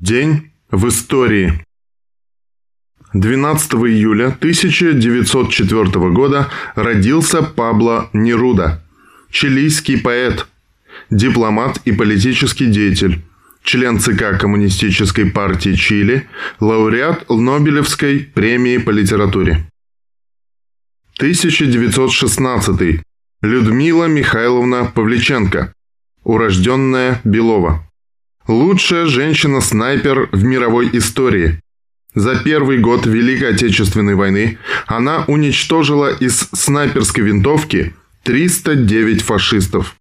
День в истории. 12 июля 1904 года родился Пабло Неруда, чилийский поэт, дипломат и политический деятель, член ЦК Коммунистической партии Чили, лауреат Нобелевской премии по литературе. 1916. Людмила Михайловна Павличенко, урожденная Белова. Лучшая женщина-снайпер в мировой истории. За первый год Великой Отечественной войны она уничтожила из снайперской винтовки 309 фашистов.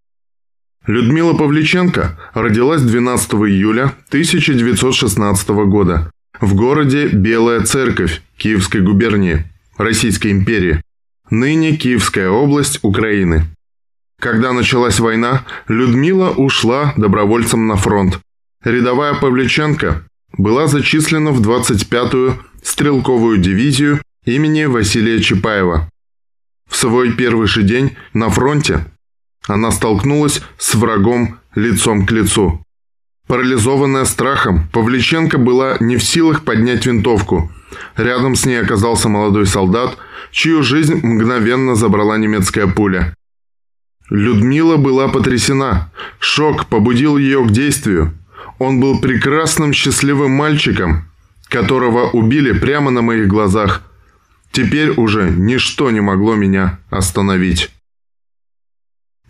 Людмила Павличенко родилась 12 июля 1916 года в городе Белая Церковь Киевской губернии Российской империи, ныне Киевская область Украины. Когда началась война, Людмила ушла добровольцем на фронт, Рядовая Павличенко была зачислена в 25-ю стрелковую дивизию имени Василия Чапаева. В свой первый же день на фронте она столкнулась с врагом лицом к лицу. Парализованная страхом, Павличенко была не в силах поднять винтовку. Рядом с ней оказался молодой солдат, чью жизнь мгновенно забрала немецкая пуля. Людмила была потрясена. Шок побудил ее к действию. Он был прекрасным счастливым мальчиком, которого убили прямо на моих глазах. Теперь уже ничто не могло меня остановить.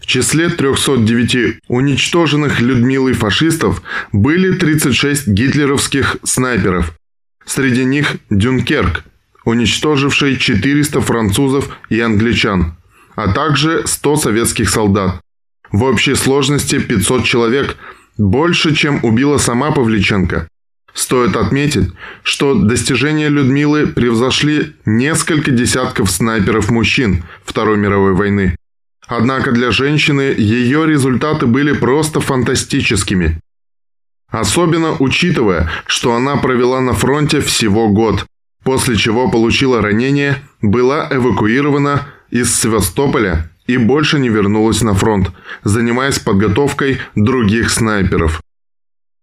В числе 309 уничтоженных Людмилой фашистов были 36 гитлеровских снайперов. Среди них Дюнкерк, уничтоживший 400 французов и англичан, а также 100 советских солдат. В общей сложности 500 человек – больше, чем убила сама Павличенко. Стоит отметить, что достижения Людмилы превзошли несколько десятков снайперов-мужчин Второй мировой войны. Однако для женщины ее результаты были просто фантастическими. Особенно учитывая, что она провела на фронте всего год, после чего получила ранение, была эвакуирована из Севастополя и больше не вернулась на фронт, занимаясь подготовкой других снайперов.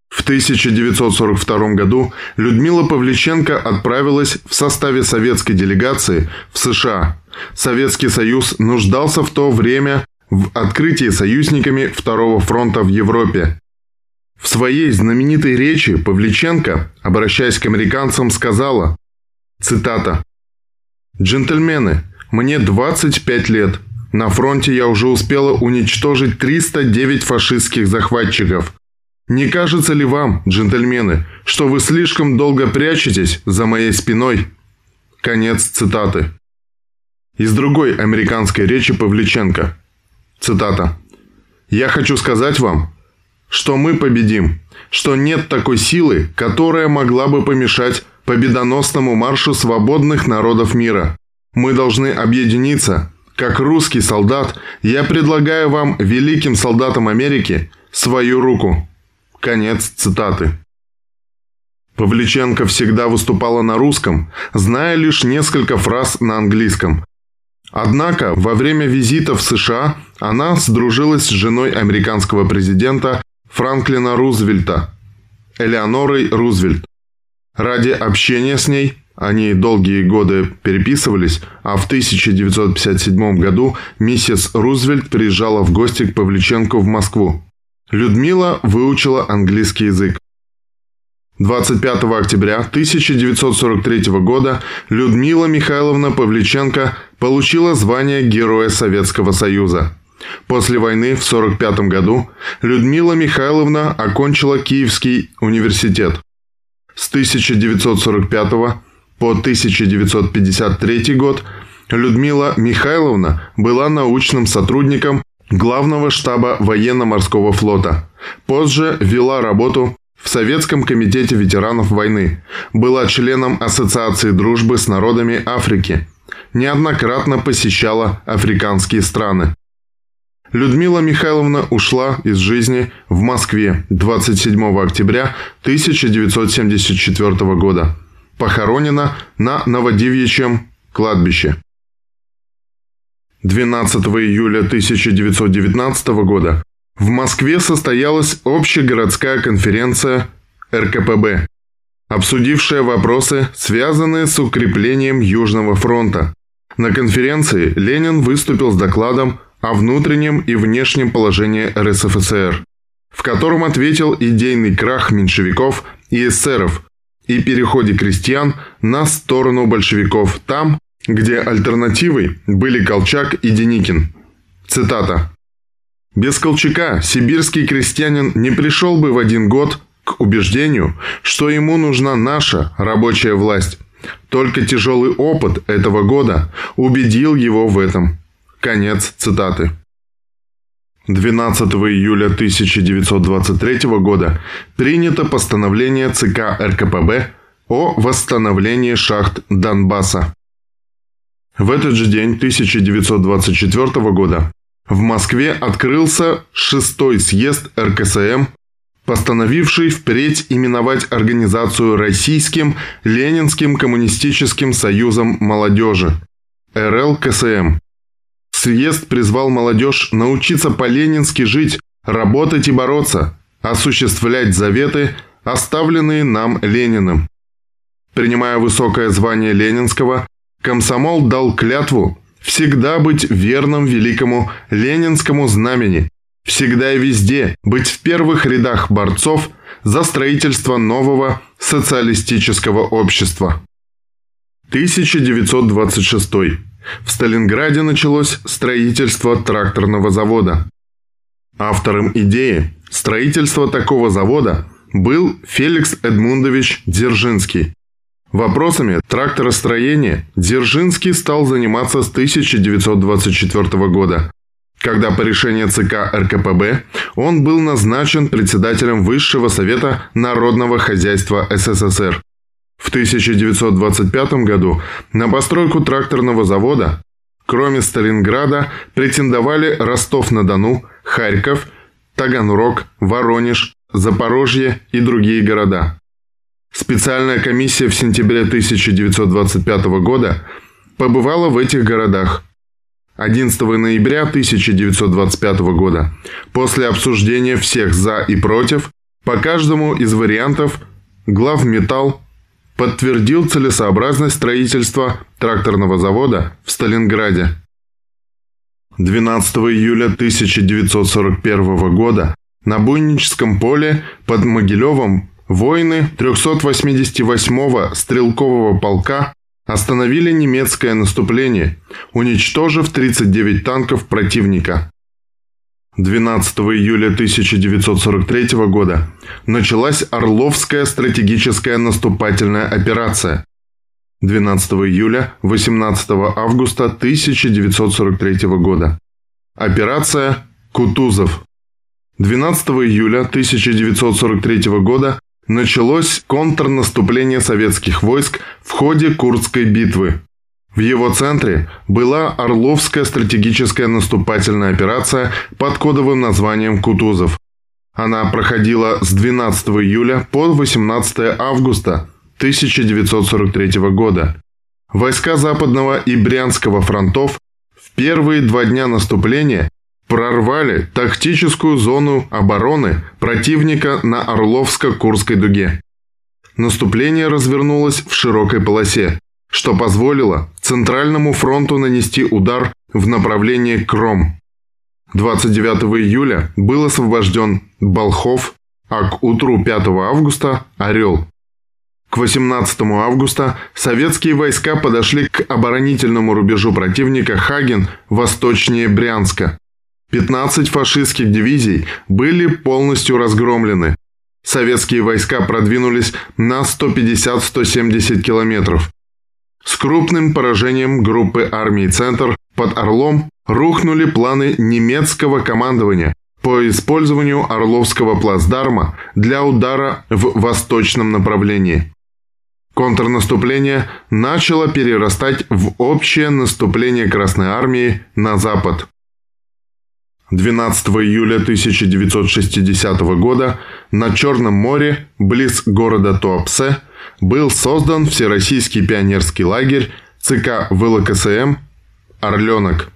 В 1942 году Людмила Павличенко отправилась в составе советской делегации в США. Советский Союз нуждался в то время в открытии союзниками Второго фронта в Европе. В своей знаменитой речи Павличенко, обращаясь к американцам, сказала, цитата, «Джентльмены, мне 25 лет. На фронте я уже успела уничтожить 309 фашистских захватчиков. Не кажется ли вам, джентльмены, что вы слишком долго прячетесь за моей спиной? Конец цитаты. Из другой американской речи Павличенко. Цитата. «Я хочу сказать вам, что мы победим, что нет такой силы, которая могла бы помешать победоносному маршу свободных народов мира. Мы должны объединиться, как русский солдат, я предлагаю вам, великим солдатам Америки, свою руку. Конец цитаты. Павличенко всегда выступала на русском, зная лишь несколько фраз на английском. Однако во время визита в США она сдружилась с женой американского президента Франклина Рузвельта, Элеонорой Рузвельт. Ради общения с ней они долгие годы переписывались, а в 1957 году миссис Рузвельт приезжала в гости к Павличенко в Москву. Людмила выучила английский язык. 25 октября 1943 года Людмила Михайловна Павличенко получила звание Героя Советского Союза. После войны в 1945 году Людмила Михайловна окончила Киевский университет. С 1945 года по 1953 год Людмила Михайловна была научным сотрудником Главного штаба военно-морского флота. Позже вела работу в Советском комитете ветеранов войны. Была членом Ассоциации дружбы с народами Африки. Неоднократно посещала африканские страны. Людмила Михайловна ушла из жизни в Москве 27 октября 1974 года похоронена на Новодевичьем кладбище. 12 июля 1919 года в Москве состоялась общегородская конференция РКПБ, обсудившая вопросы, связанные с укреплением Южного фронта. На конференции Ленин выступил с докладом о внутреннем и внешнем положении РСФСР, в котором ответил идейный крах меньшевиков и эсеров и переходе крестьян на сторону большевиков там, где альтернативой были Колчак и Деникин. Цитата. «Без Колчака сибирский крестьянин не пришел бы в один год к убеждению, что ему нужна наша рабочая власть. Только тяжелый опыт этого года убедил его в этом». Конец цитаты. 12 июля 1923 года принято постановление ЦК РКПБ о восстановлении шахт Донбасса. В этот же день 1924 года в Москве открылся шестой съезд РКСМ, постановивший впредь именовать организацию Российским Ленинским коммунистическим союзом молодежи РЛКСМ. Съезд призвал молодежь научиться по-ленински жить, работать и бороться, осуществлять заветы, оставленные нам Лениным. Принимая высокое звание Ленинского, комсомол дал клятву всегда быть верным великому ленинскому знамени, всегда и везде быть в первых рядах борцов за строительство нового социалистического общества. 1926. В Сталинграде началось строительство тракторного завода. Автором идеи строительства такого завода был Феликс Эдмундович Дзержинский. Вопросами тракторостроения Дзержинский стал заниматься с 1924 года, когда по решению ЦК РКПБ он был назначен председателем Высшего Совета Народного Хозяйства СССР. В 1925 году на постройку тракторного завода, кроме Сталинграда, претендовали Ростов-на-Дону, Харьков, Таганрог, Воронеж, Запорожье и другие города. Специальная комиссия в сентябре 1925 года побывала в этих городах. 11 ноября 1925 года, после обсуждения всех «за» и «против», по каждому из вариантов главметалл подтвердил целесообразность строительства тракторного завода в Сталинграде. 12 июля 1941 года на Буйническом поле под Могилевом воины 388-го стрелкового полка остановили немецкое наступление, уничтожив 39 танков противника. 12 июля 1943 года началась Орловская стратегическая наступательная операция. 12 июля 18 августа 1943 года. Операция Кутузов. 12 июля 1943 года началось контрнаступление советских войск в ходе Курдской битвы. В его центре была Орловская стратегическая наступательная операция под кодовым названием «Кутузов». Она проходила с 12 июля по 18 августа 1943 года. Войска Западного и Брянского фронтов в первые два дня наступления прорвали тактическую зону обороны противника на Орловско-Курской дуге. Наступление развернулось в широкой полосе, что позволило Центральному фронту нанести удар в направлении Кром. 29 июля был освобожден Болхов, а к утру 5 августа – Орел. К 18 августа советские войска подошли к оборонительному рубежу противника Хаген восточнее Брянска. 15 фашистских дивизий были полностью разгромлены. Советские войска продвинулись на 150-170 километров. С крупным поражением группы армии «Центр» под Орлом рухнули планы немецкого командования по использованию Орловского плацдарма для удара в восточном направлении. Контрнаступление начало перерастать в общее наступление Красной Армии на запад. 12 июля 1960 года на Черном море, близ города Туапсе, был создан Всероссийский пионерский лагерь ЦК ВЛКСМ «Орленок».